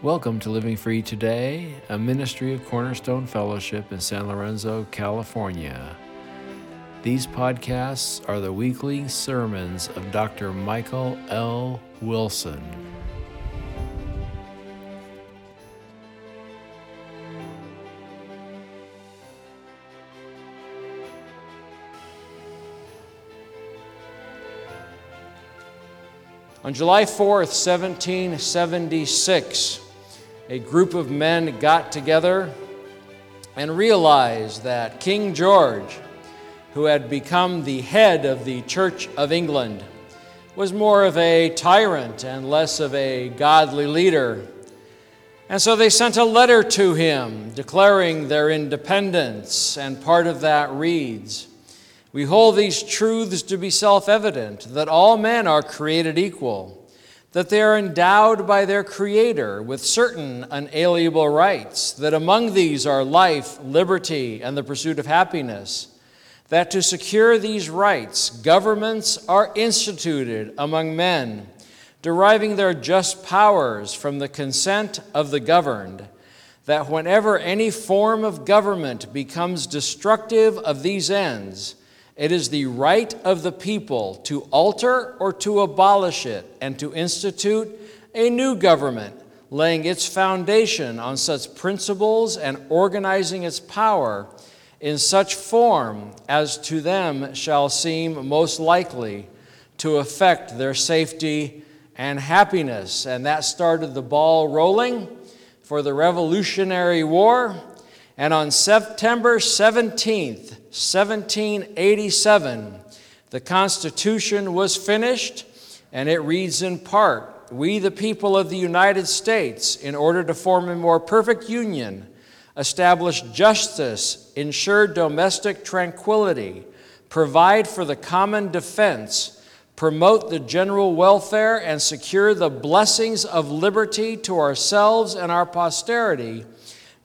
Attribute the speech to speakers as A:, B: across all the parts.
A: Welcome to Living Free Today, a ministry of Cornerstone Fellowship in San Lorenzo, California. These podcasts are the weekly sermons of Dr. Michael L. Wilson.
B: On July 4th, 1776, a group of men got together and realized that King George, who had become the head of the Church of England, was more of a tyrant and less of a godly leader. And so they sent a letter to him declaring their independence, and part of that reads We hold these truths to be self evident that all men are created equal that they are endowed by their Creator with certain unalienable rights, that among these are life, liberty, and the pursuit of happiness, that to secure these rights, governments are instituted among men, deriving their just powers from the consent of the governed, that whenever any form of government becomes destructive of these ends, it is the right of the people to alter or to abolish it and to institute a new government, laying its foundation on such principles and organizing its power in such form as to them shall seem most likely to affect their safety and happiness. And that started the ball rolling for the Revolutionary War. And on September 17th, 1787, the Constitution was finished, and it reads in part We, the people of the United States, in order to form a more perfect union, establish justice, ensure domestic tranquility, provide for the common defense, promote the general welfare, and secure the blessings of liberty to ourselves and our posterity,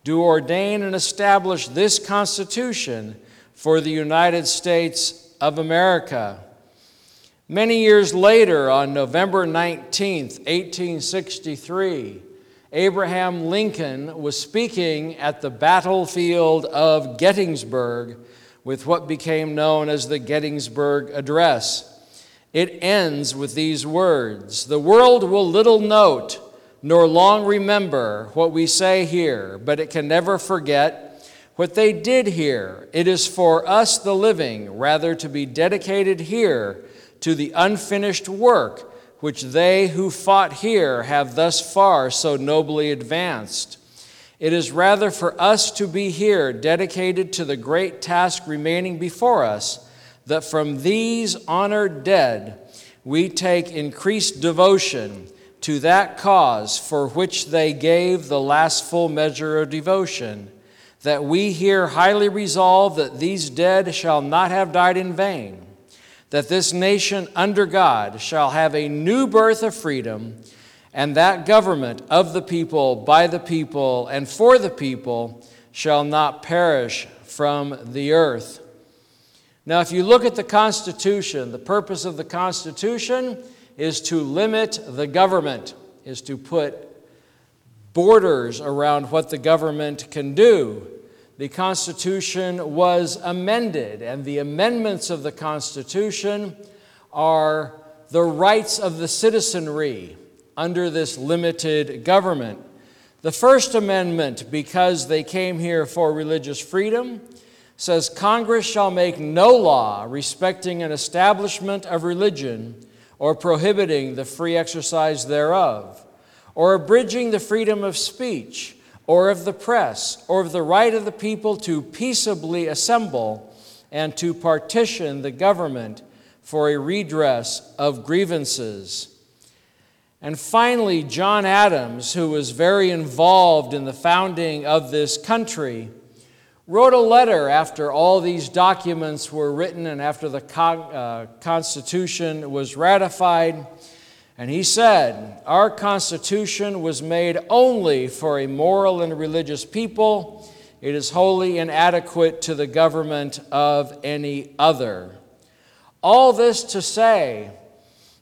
B: do ordain and establish this Constitution for the United States of America. Many years later, on November 19, 1863, Abraham Lincoln was speaking at the battlefield of Gettysburg with what became known as the Gettysburg Address. It ends with these words The world will little note nor long remember what we say here, but it can never forget what they did here. It is for us, the living, rather to be dedicated here to the unfinished work which they who fought here have thus far so nobly advanced. It is rather for us to be here, dedicated to the great task remaining before us, that from these honored dead we take increased devotion to that cause for which they gave the last full measure of devotion that we here highly resolve that these dead shall not have died in vain, that this nation under God shall have a new birth of freedom, and that government of the people, by the people, and for the people shall not perish from the earth. Now, if you look at the Constitution, the purpose of the Constitution is to limit the government, is to put borders around what the government can do the Constitution was amended, and the amendments of the Constitution are the rights of the citizenry under this limited government. The First Amendment, because they came here for religious freedom, says Congress shall make no law respecting an establishment of religion or prohibiting the free exercise thereof, or abridging the freedom of speech or of the press, or of the right of the people to peaceably assemble and to partition the government for a redress of grievances. And finally, John Adams, who was very involved in the founding of this country, wrote a letter after all these documents were written and after the uh, Constitution was ratified. And he said, Our Constitution was made only for a moral and religious people. It is wholly inadequate to the government of any other. All this to say,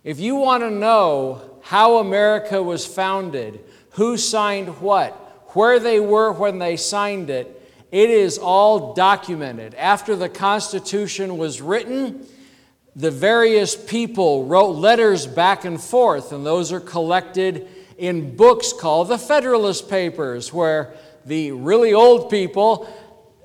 B: if you want to know how America was founded, who signed what, where they were when they signed it. It is all documented. After the Constitution was written, the various people wrote letters back and forth, and those are collected in books called the Federalist Papers, where the really old people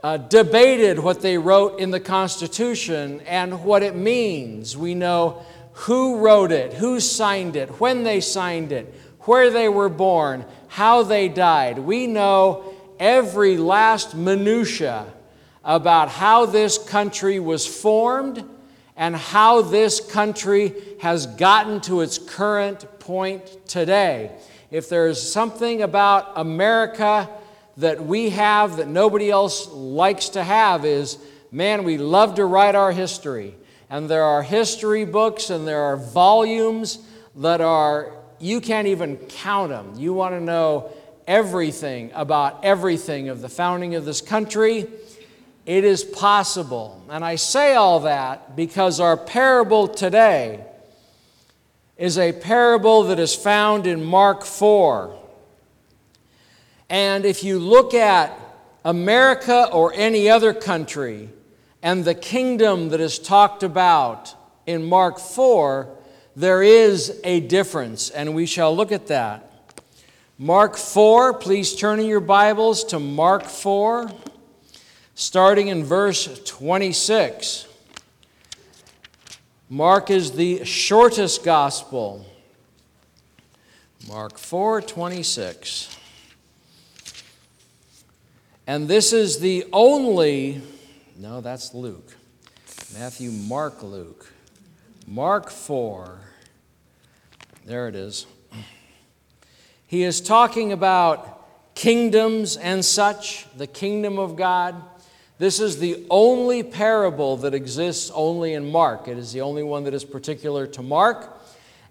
B: uh, debated what they wrote in the Constitution and what it means. We know who wrote it, who signed it, when they signed it, where they were born, how they died. We know every last minutia about how this country was formed and how this country has gotten to its current point today. If there's something about America that we have that nobody else likes to have is man, we love to write our history. And there are history books and there are volumes that are, you can't even count them. You want to know everything about everything of the founding of this country. It is possible. And I say all that because our parable today is a parable that is found in Mark 4. And if you look at America or any other country and the kingdom that is talked about in Mark 4, there is a difference, and we shall look at that. Mark 4, please turn in your Bibles to Mark 4, starting in verse 26. Mark is the shortest gospel. Mark 4, 26. And this is the only, no, that's Luke. Matthew, Mark, Luke. Mark 4. There it is. He is talking about kingdoms and such, the kingdom of God. This is the only parable that exists only in Mark. It is the only one that is particular to Mark.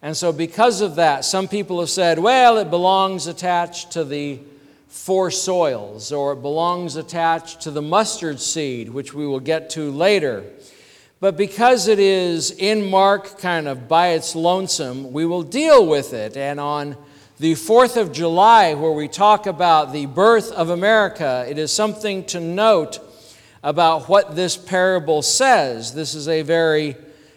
B: And so, because of that, some people have said, well, it belongs attached to the four soils, or it belongs attached to the mustard seed, which we will get to later. But because it is in Mark, kind of by its lonesome, we will deal with it. And on the 4th of July, where we talk about the birth of America, it is something to note about what this parable says. This is a very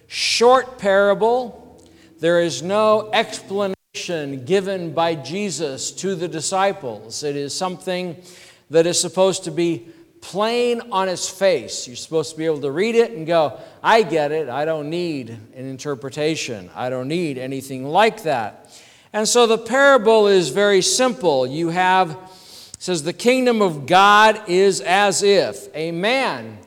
B: short parable. There is no explanation given by Jesus to the disciples. It is something that is supposed to be plain on its face. You're supposed to be able to read it and go, I get it. I don't need an interpretation. I don't need anything like that. And so the parable is very simple. You have, says, the kingdom of God is as if a man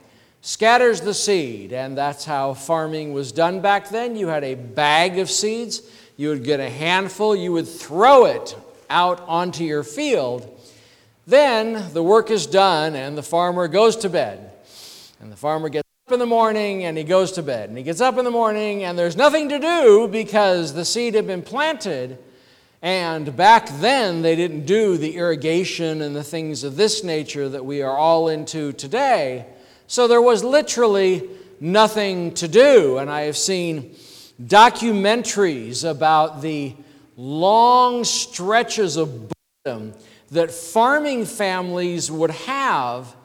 B: scatters the seed. And that's how farming was done back then. You had a bag of seeds you would get a handful, you would throw it out onto your field. Then the work is done and the farmer goes to bed. And the farmer gets up in the morning and he goes to bed. And he gets up in the morning and there's nothing to do because the seed had been planted. And back then, they didn't do the irrigation and the things of this nature that we are all into today. So there was literally nothing to do. And I have seen documentaries about the long stretches of boredom that farming families would have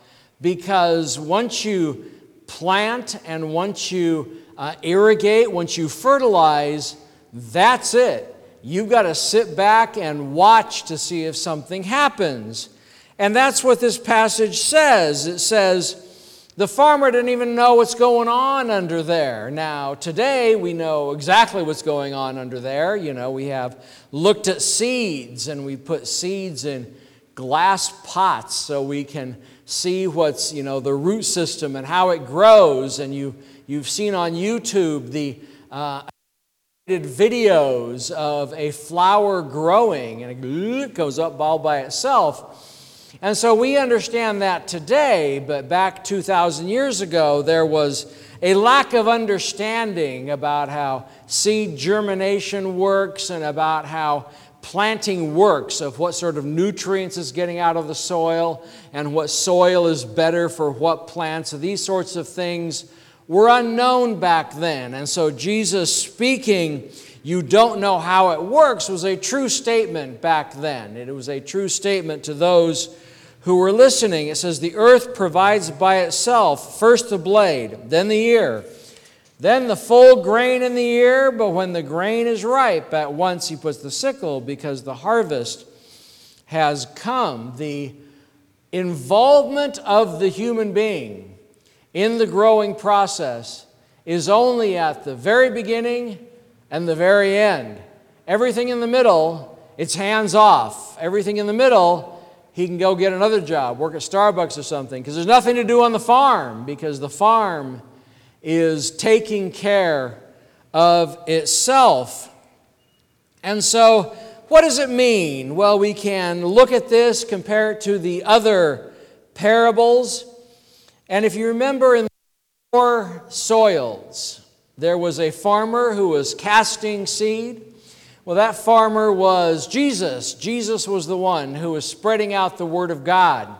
B: because once you plant and once you uh, irrigate, once you fertilize, that's it. You've got to sit back and watch to see if something happens. And that's what this passage says. It says, the farmer didn't even know what's going on under there. Now, today we know exactly what's going on under there. You know, we have looked at seeds and we put seeds in glass pots so we can see what's, you know, the root system and how it grows. And you, you've seen on YouTube the uh, videos of a flower growing and it goes up all by itself. And so we understand that today, but back 2,000 years ago, there was a lack of understanding about how seed germination works and about how planting works, of what sort of nutrients is getting out of the soil and what soil is better for what plants. These sorts of things were unknown back then. And so Jesus speaking, you don't know how it works, was a true statement back then. It was a true statement to those who were listening. It says, The earth provides by itself first the blade, then the ear, then the full grain in the ear. But when the grain is ripe, at once he puts the sickle because the harvest has come. The involvement of the human being in the growing process is only at the very beginning and the very end. Everything in the middle, it's hands off. Everything in the middle, he can go get another job, work at Starbucks or something, because there's nothing to do on the farm, because the farm is taking care of itself. And so, what does it mean? Well, we can look at this, compare it to the other parables. And if you remember in four soils, there was a farmer who was casting seed. Well, that farmer was Jesus. Jesus was the one who was spreading out the Word of God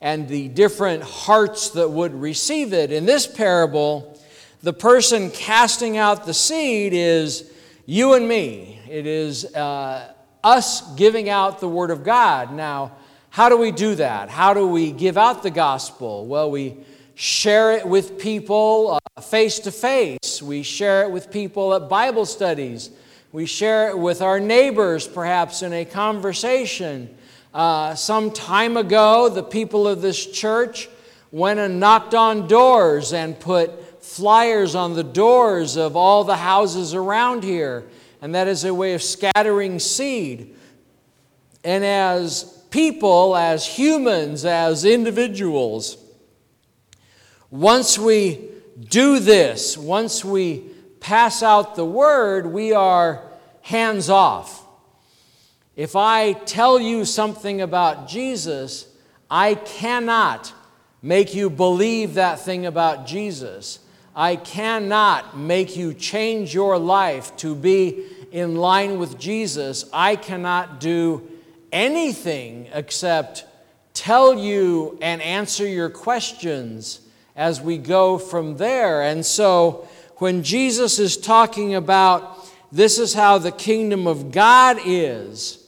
B: and the different hearts that would receive it. In this parable, the person casting out the seed is you and me. It is uh, us giving out the Word of God. Now, how do we do that? How do we give out the gospel? Well, we share it with people face to face. We share it with people at Bible studies. We share it with our neighbors, perhaps in a conversation. Uh, some time ago, the people of this church went and knocked on doors and put flyers on the doors of all the houses around here. And that is a way of scattering seed. And as people, as humans, as individuals, once we do this, once we pass out the word, we are hands off. If I tell you something about Jesus, I cannot make you believe that thing about Jesus. I cannot make you change your life to be in line with Jesus. I cannot do anything except tell you and answer your questions as we go from there. And so, when Jesus is talking about this is how the kingdom of God is,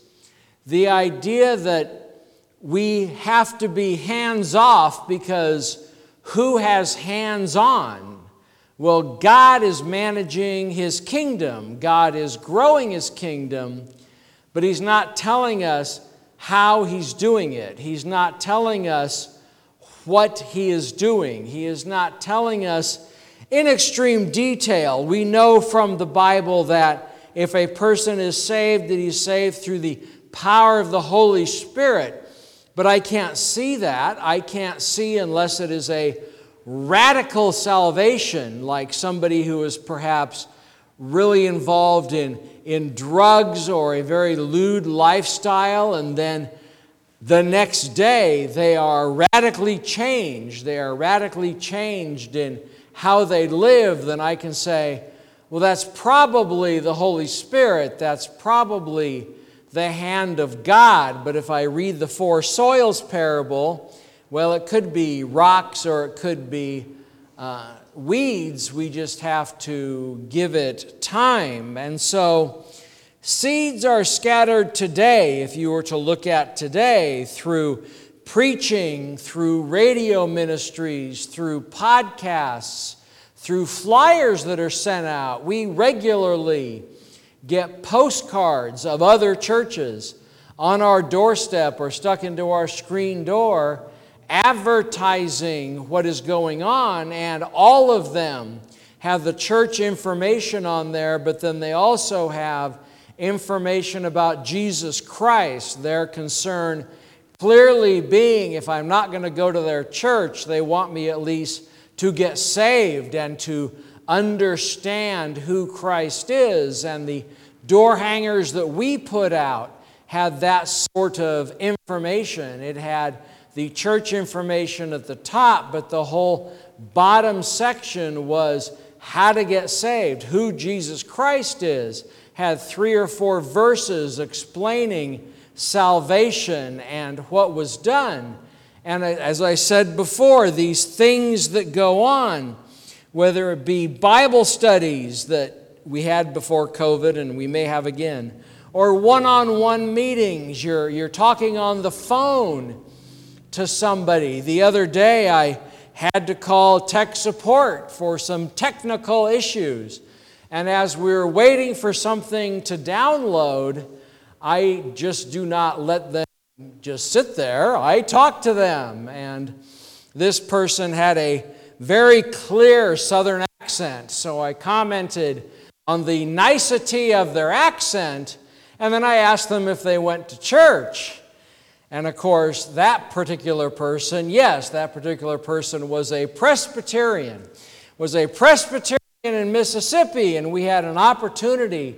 B: the idea that we have to be hands off because who has hands on? Well, God is managing his kingdom, God is growing his kingdom but he's not telling us how he's doing it. He's not telling us what he is doing. He is not telling us in extreme detail. We know from the Bible that if a person is saved, that he's saved through the power of the Holy Spirit. But I can't see that. I can't see unless it is a radical salvation, like somebody who is perhaps really involved in, in drugs or a very lewd lifestyle, and then the next day they are radically changed. They are radically changed in how they live, then I can say, well, that's probably the Holy Spirit. That's probably the hand of God. But if I read the four soils parable, well, it could be rocks or it could be uh, weeds, we just have to give it time. And so, seeds are scattered today, if you were to look at today, through preaching, through radio ministries, through podcasts, through flyers that are sent out. We regularly get postcards of other churches on our doorstep or stuck into our screen door advertising what is going on, and all of them have the church information on there, but then they also have information about Jesus Christ. Their concern clearly being if I'm not going to go to their church, they want me at least to get saved and to understand who Christ is. And the door hangers that we put out had that sort of information. It had the church information at the top, but the whole bottom section was how to get saved, who Jesus Christ is. Had three or four verses explaining salvation and what was done. And as I said before, these things that go on, whether it be Bible studies that we had before COVID and we may have again, or one on one meetings. You're, you're talking on the phone to somebody. The other day, I had to call tech support for some technical issues. And as we were waiting for something to download, I just do not let them just sit there. I talk to them. And this person had a very clear southern accent, so I commented on the nicety of their accent, and then I asked them if they went to church. And of course, that particular person, yes, that particular person was a Presbyterian, was a Presbyterian in Mississippi, and we had an opportunity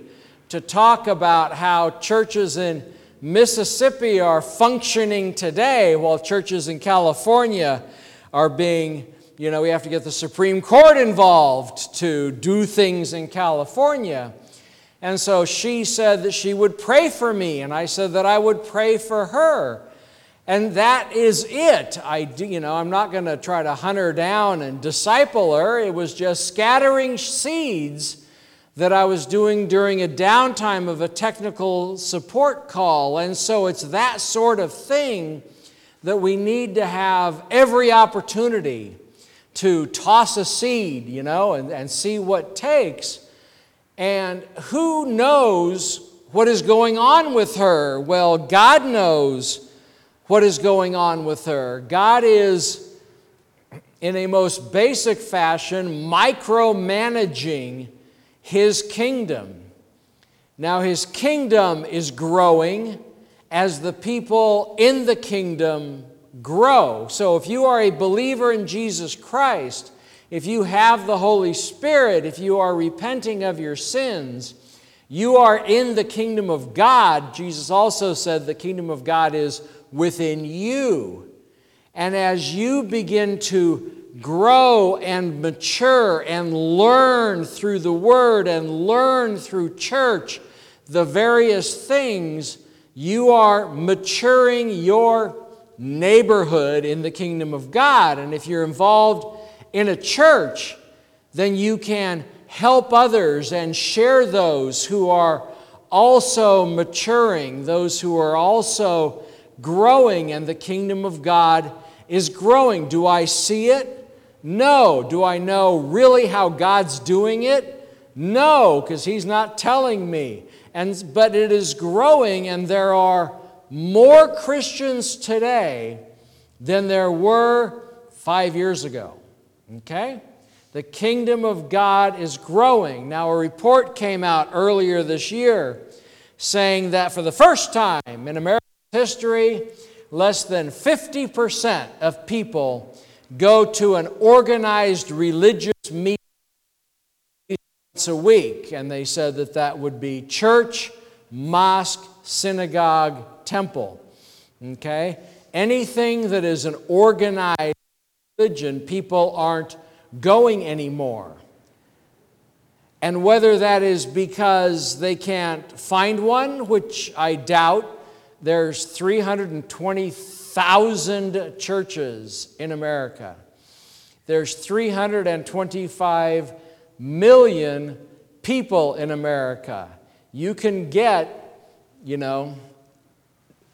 B: to talk about how churches in Mississippi are functioning today while churches in California are being you know, we have to get the Supreme Court involved to do things in California. And so she said that she would pray for me, and I said that I would pray for her. And that is it. I, you know, I'm not going to try to hunt her down and disciple her. It was just scattering seeds that I was doing during a downtime of a technical support call. And so it's that sort of thing that we need to have every opportunity to toss a seed, you know, and, and see what takes. And who knows what is going on with her? Well, God knows what is going on with her. God is, in a most basic fashion, micromanaging his kingdom. Now, his kingdom is growing as the people in the kingdom grow. So if you are a believer in Jesus Christ, if you have the Holy Spirit, if you are repenting of your sins, you are in the kingdom of God. Jesus also said the kingdom of God is within you. And as you begin to grow and mature and learn through the Word and learn through church the various things, you are maturing your neighborhood in the kingdom of God. And if you're involved in a church, then you can help others and share those who are also maturing, those who are also growing, and the kingdom of God is growing. Do I see it? No. Do I know really how God's doing it? No, because He's not telling me. And, but it is growing, and there are more Christians today than there were five years ago. Okay? The kingdom of God is growing. Now, a report came out earlier this year saying that for the first time in American history, less than 50% of people go to an organized religious meeting once a week. And they said that that would be church, mosque, synagogue, temple. Okay? Anything that is an organized religion, people aren't going anymore. And whether that is because they can't find one, which I doubt, there's 320,000 churches in America. There's 325 million people in America. You can get, you know,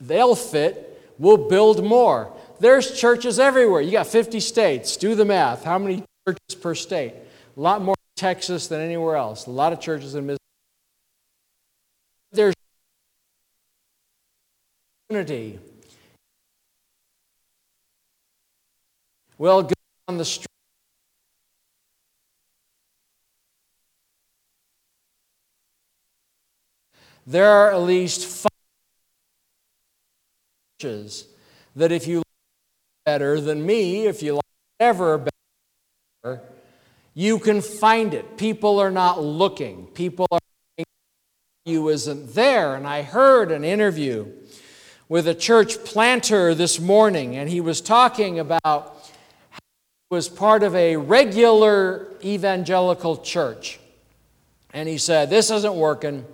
B: They'll fit. We'll build more. There's churches everywhere. You got 50 states. Do the math. How many churches per state? A lot more in Texas than anywhere else. A lot of churches in Mississippi. There's unity. Well, go on the street. There are at least five churches that if you better than me, if you like ever better, you can find it. People are not looking. People are you isn't there. And I heard an interview with a church planter this morning, and he was talking about was part of a regular evangelical church. And he said, This isn't working.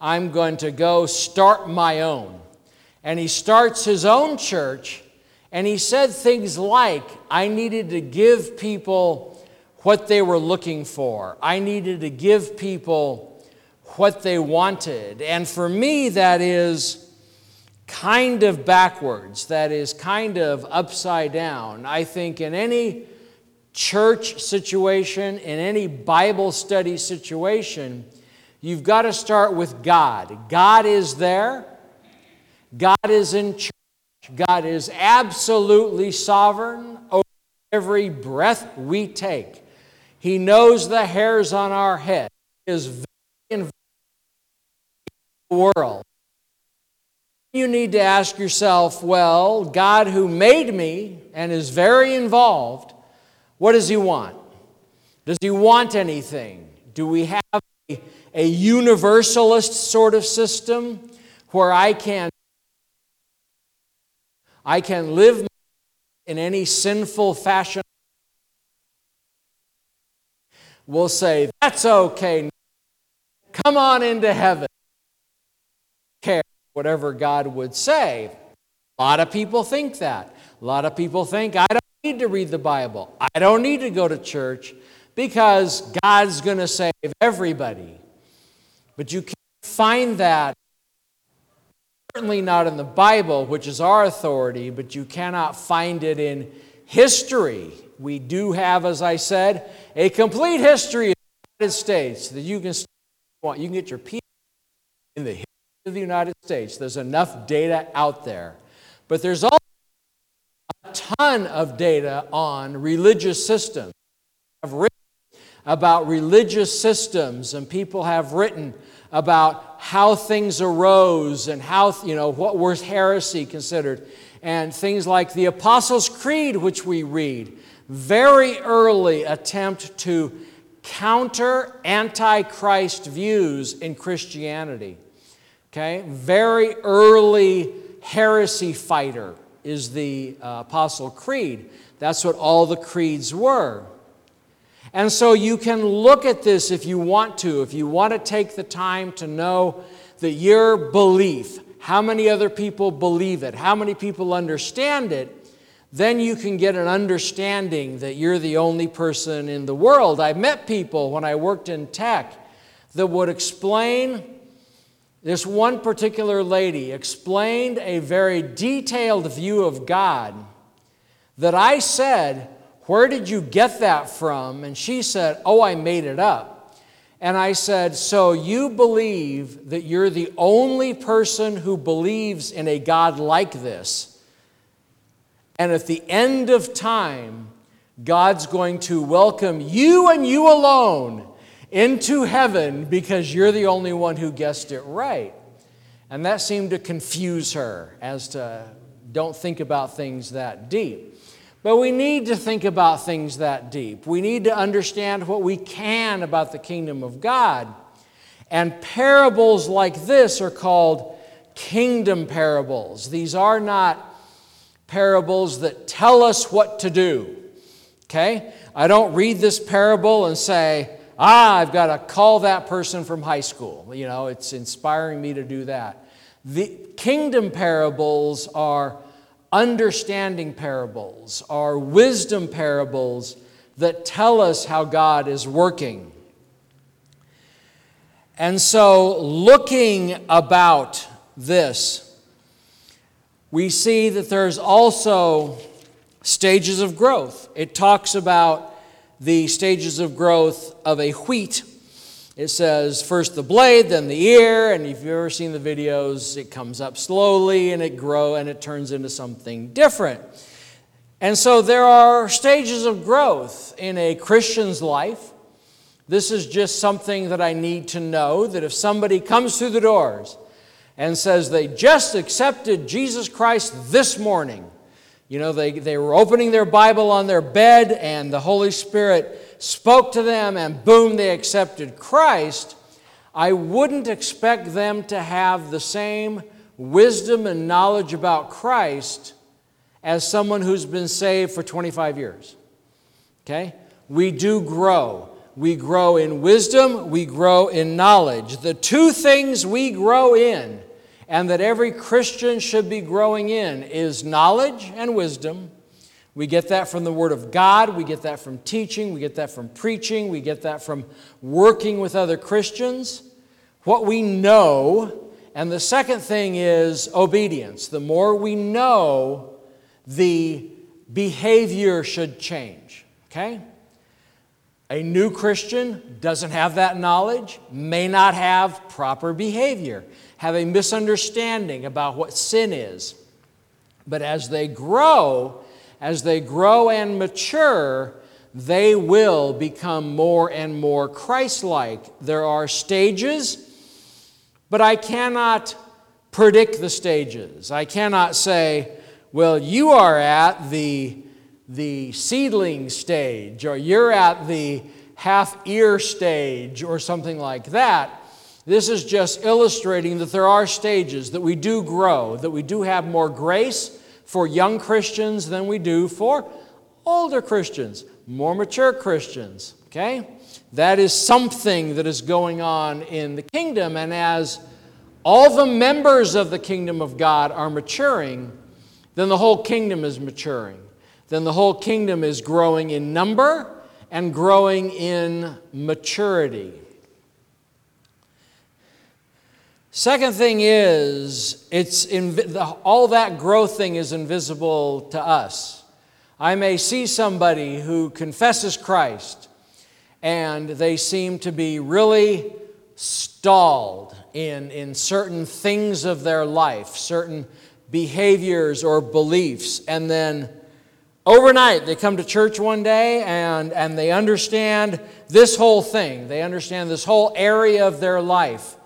B: I'm going to go start my own and he starts his own church. And he said things like, I needed to give people what they were looking for. I needed to give people what they wanted. And for me, that is kind of backwards, that is kind of upside down. I think in any church situation, in any Bible study situation, you've got to start with God. God is there, God is in charge, God is absolutely sovereign over every breath we take. He knows the hairs on our head. He is very involved in the world. You need to ask yourself, well, God who made me and is very involved, what does He want? Does He want anything? Do we have a, a universalist sort of system where I can I can live in any sinful fashion? We'll say, that's okay. Come on into heaven. Care whatever God would say. A lot of people think that. A lot of people think, I don't need to read the Bible. I don't need to go to church because God's going to save everybody. But you can't find that, certainly not in the Bible, which is our authority, but you cannot find it in history. We do have, as I said, a complete history of the United States that you can, you can get your PhD in the history of the United States. There's enough data out there. But there's also a ton of data on religious systems. I've written about religious systems, and people have written about how things arose and how, you know, what was heresy considered, and things like the Apostles' Creed, which we read, very early attempt to counter antichrist views in Christianity. Okay? Very early heresy fighter is the uh, Apostle Creed. That's what all the creeds were. And so you can look at this if you want to, if you want to take the time to know that your belief, how many other people believe it, how many people understand it, then you can get an understanding that you're the only person in the world. I met people when I worked in tech that would explain this one particular lady explained a very detailed view of God that I said, Where did you get that from? And she said, Oh, I made it up. And I said, So you believe that you're the only person who believes in a God like this? And at the end of time, God's going to welcome you and you alone into heaven because you're the only one who guessed it right. And that seemed to confuse her as to don't think about things that deep. But we need to think about things that deep. We need to understand what we can about the kingdom of God. And parables like this are called kingdom parables. These are not parables that tell us what to do. Okay? I don't read this parable and say, ah, I've got to call that person from high school. You know, it's inspiring me to do that. The kingdom parables are understanding parables, are wisdom parables that tell us how God is working. And so, looking about this, we see that there's also stages of growth. It talks about the stages of growth of a wheat. It says first the blade, then the ear, and if you've ever seen the videos, it comes up slowly and it grows and it turns into something different. And so there are stages of growth in a Christian's life. This is just something that I need to know that if somebody comes through the doors and says they just accepted Jesus Christ this morning. You know, they, they were opening their Bible on their bed, and the Holy Spirit spoke to them, and boom, they accepted Christ. I wouldn't expect them to have the same wisdom and knowledge about Christ as someone who's been saved for 25 years. Okay? We do grow. We grow in wisdom, we grow in knowledge. The two things we grow in and that every Christian should be growing in is knowledge and wisdom. We get that from the Word of God. We get that from teaching. We get that from preaching. We get that from working with other Christians. What we know. And the second thing is obedience. The more we know, the behavior should change. Okay? A new Christian doesn't have that knowledge, may not have proper behavior, have a misunderstanding about what sin is. But as they grow, as they grow and mature, they will become more and more Christ like. There are stages, but I cannot predict the stages. I cannot say, well, you are at the the seedling stage, or you're at the half ear stage, or something like that. This is just illustrating that there are stages, that we do grow, that we do have more grace for young Christians than we do for older Christians, more mature Christians. Okay? That is something that is going on in the kingdom, and as all the members of the kingdom of God are maturing, then the whole kingdom is maturing then the whole kingdom is growing in number and growing in maturity. Second thing is, it's inv- all that growth thing is invisible to us. I may see somebody who confesses Christ and they seem to be really stalled in, in certain things of their life, certain behaviors or beliefs, and then Overnight, they come to church one day and, and they understand this whole thing. They understand this whole area of their life.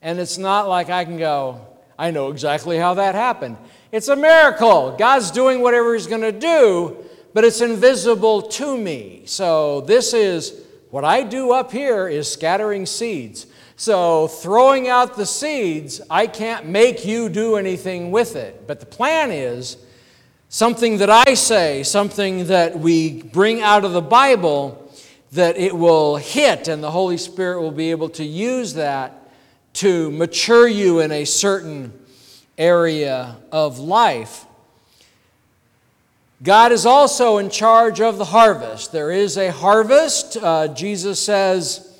B: And it's not like I can go, I know exactly how that happened. It's a miracle. God's doing whatever He's going to do, but it's invisible to me. So, this is what I do up here is scattering seeds. So, throwing out the seeds, I can't make you do anything with it. But the plan is, something that I say, something that we bring out of the Bible, that it will hit and the Holy Spirit will be able to use that to mature you in a certain area of life. God is also in charge of the harvest. There is a harvest. Uh, Jesus says,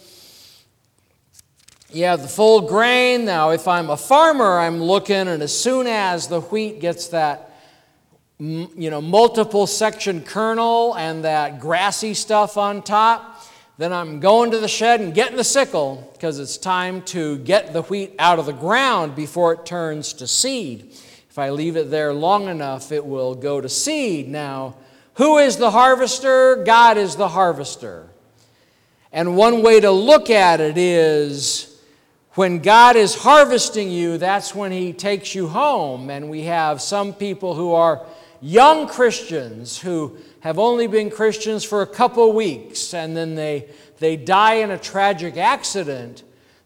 B: You have the full grain. Now, if I'm a farmer, I'm looking, and as soon as the wheat gets that you know, multiple section kernel and that grassy stuff on top. Then I'm going to the shed and getting the sickle because it's time to get the wheat out of the ground before it turns to seed. If I leave it there long enough, it will go to seed. Now, who is the harvester? God is the harvester. And one way to look at it is when God is harvesting you, that's when He takes you home. And we have some people who are young Christians who have only been Christians for a couple weeks and then they, they die in a tragic accident.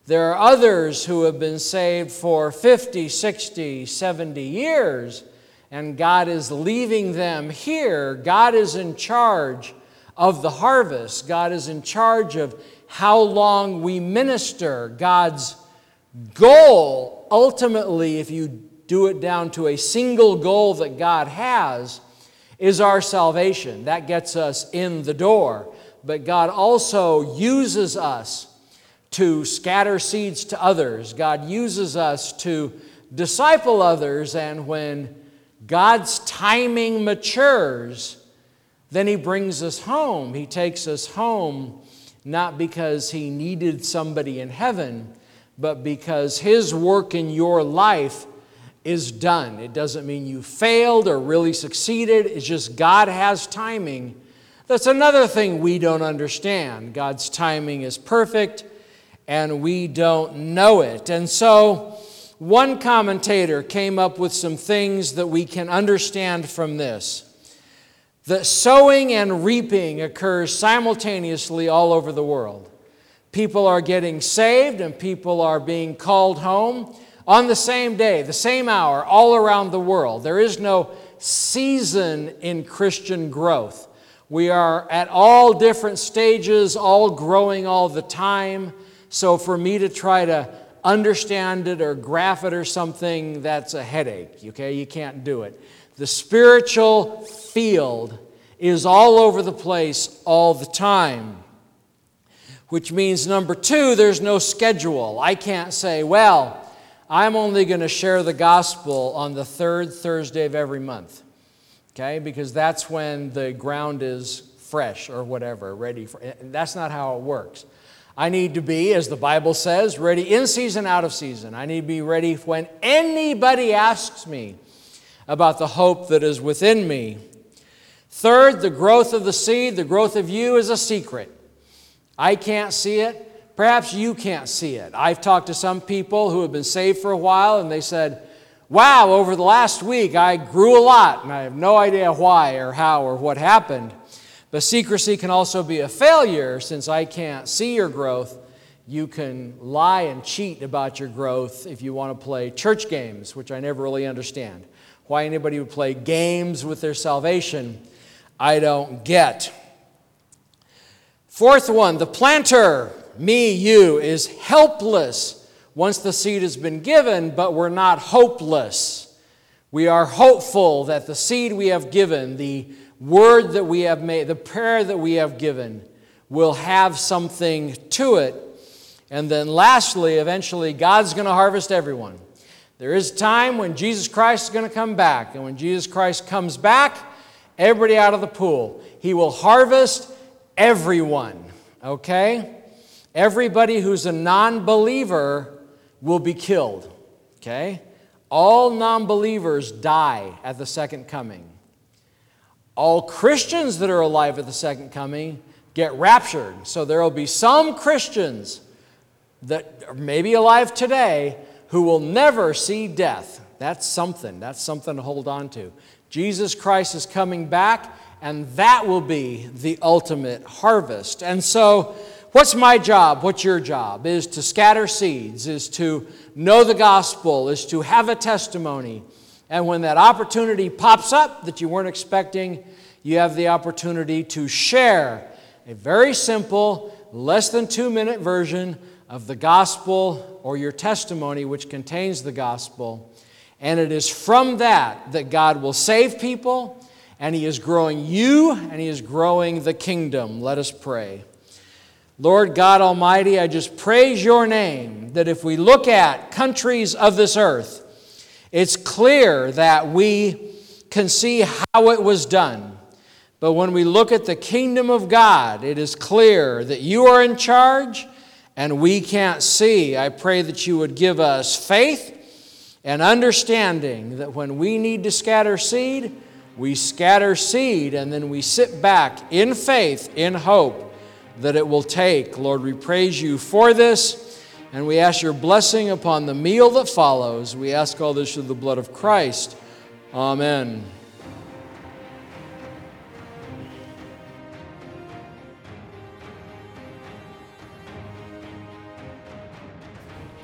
B: There are others who have been saved for 50, 60, 70 years, and God is leaving them here. God is in charge of the harvest, God is in charge of how long we minister. God's goal, ultimately, if you do it down to a single goal that God has, is our salvation. That gets us in the door. But God also uses us to scatter seeds to others. God uses us to disciple others. And when God's timing matures, then He brings us home. He takes us home not because He needed somebody in heaven, but because His work in your life is done. It doesn't mean you failed or really succeeded. It's just God has timing. That's another thing we don't understand. God's timing is perfect and we don't know it. And so, one commentator came up with some things that we can understand from this that sowing and reaping occurs simultaneously all over the world. People are getting saved and people are being called home on the same day, the same hour, all around the world. There is no season in Christian growth. We are at all different stages, all growing all the time. So for me to try to understand it or graph it or something, that's a headache, okay? You can't do it. The spiritual field is all over the place all the time. Which means, number two, there's no schedule. I can't say, well, I'm only going to share the gospel on the third Thursday of every month, okay? Because that's when the ground is fresh or whatever, ready for. That's not how it works. I need to be, as the Bible says, ready in season, out of season. I need to be ready when anybody asks me about the hope that is within me. Third, the growth of the seed, the growth of you is a secret. I can't see it. Perhaps you can't see it. I've talked to some people who have been saved for a while and they said, Wow, over the last week I grew a lot and I have no idea why or how or what happened. But secrecy can also be a failure since I can't see your growth. You can lie and cheat about your growth if you want to play church games, which I never really understand. Why anybody would play games with their salvation, I don't get. Fourth one, the planter me, you, is helpless once the seed has been given, but we're not hopeless. We are hopeful that the seed we have given, the word that we have made, the prayer that we have given, will have something to it. And then, lastly, eventually, God's going to harvest everyone. There is a time when Jesus Christ is going to come back. And when Jesus Christ comes back, everybody out of the pool. He will harvest everyone. Okay? Everybody who's a non believer will be killed. Okay? All non believers die at the second coming. All Christians that are alive at the second coming get raptured. So there will be some Christians that are maybe alive today who will never see death. That's something. That's something to hold on to. Jesus Christ is coming back, and that will be the ultimate harvest. And so, What's my job? What's your job? Is to scatter seeds, is to know the gospel, is to have a testimony. And when that opportunity pops up that you weren't expecting, you have the opportunity to share a very simple, less than two minute version of the gospel or your testimony, which contains the gospel. And it is from that that God will save people, and He is growing you, and He is growing the kingdom. Let us pray. Lord God Almighty, I just praise your name that if we look at countries of this earth, it's clear that we can see how it was done. But when we look at the kingdom of God, it is clear that you are in charge and we can't see. I pray that you would give us faith and understanding that when we need to scatter seed, we scatter seed and then we sit back in faith, in hope that it will take. Lord, we praise you for this, and we ask your blessing upon the meal that follows. We ask all this through the blood of Christ. Amen.